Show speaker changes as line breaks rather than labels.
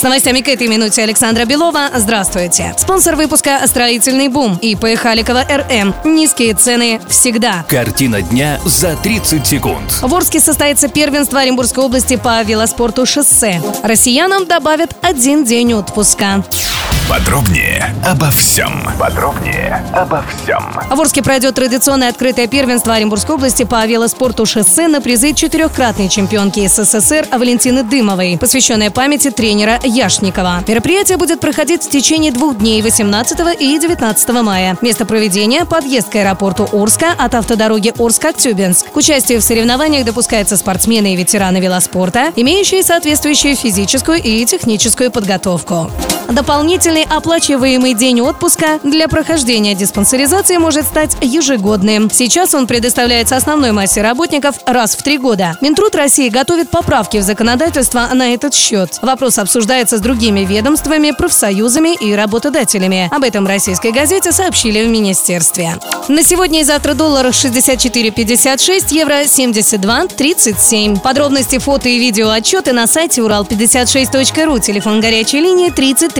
С новостями к этой минуте Александра Белова. Здравствуйте. Спонсор выпуска «Строительный бум» и ИП Халикова РМ. Низкие цены всегда.
Картина дня за 30 секунд.
В Орске состоится первенство Оренбургской области по велоспорту шоссе. Россиянам добавят один день отпуска.
Подробнее обо всем. Подробнее обо всем.
В Орске пройдет традиционное открытое первенство Оренбургской области по велоспорту шоссе на призы четырехкратной чемпионки СССР Валентины Дымовой, посвященное памяти тренера Яшникова. Мероприятие будет проходить в течение двух дней 18 и 19 мая. Место проведения – подъезд к аэропорту Орска от автодороги Орск-Актюбинск. К участию в соревнованиях допускаются спортсмены и ветераны велоспорта, имеющие соответствующую физическую и техническую подготовку. Дополнительный оплачиваемый день отпуска для прохождения диспансеризации может стать ежегодным. Сейчас он предоставляется основной массе работников раз в три года. Минтруд России готовит поправки в законодательство на этот счет. Вопрос обсуждается с другими ведомствами, профсоюзами и работодателями. Об этом российской газете сообщили в министерстве. На сегодня и завтра доллар 64,56, евро 72,37. Подробности, фото и видео отчеты на сайте урал56.ру, телефон горячей линии 30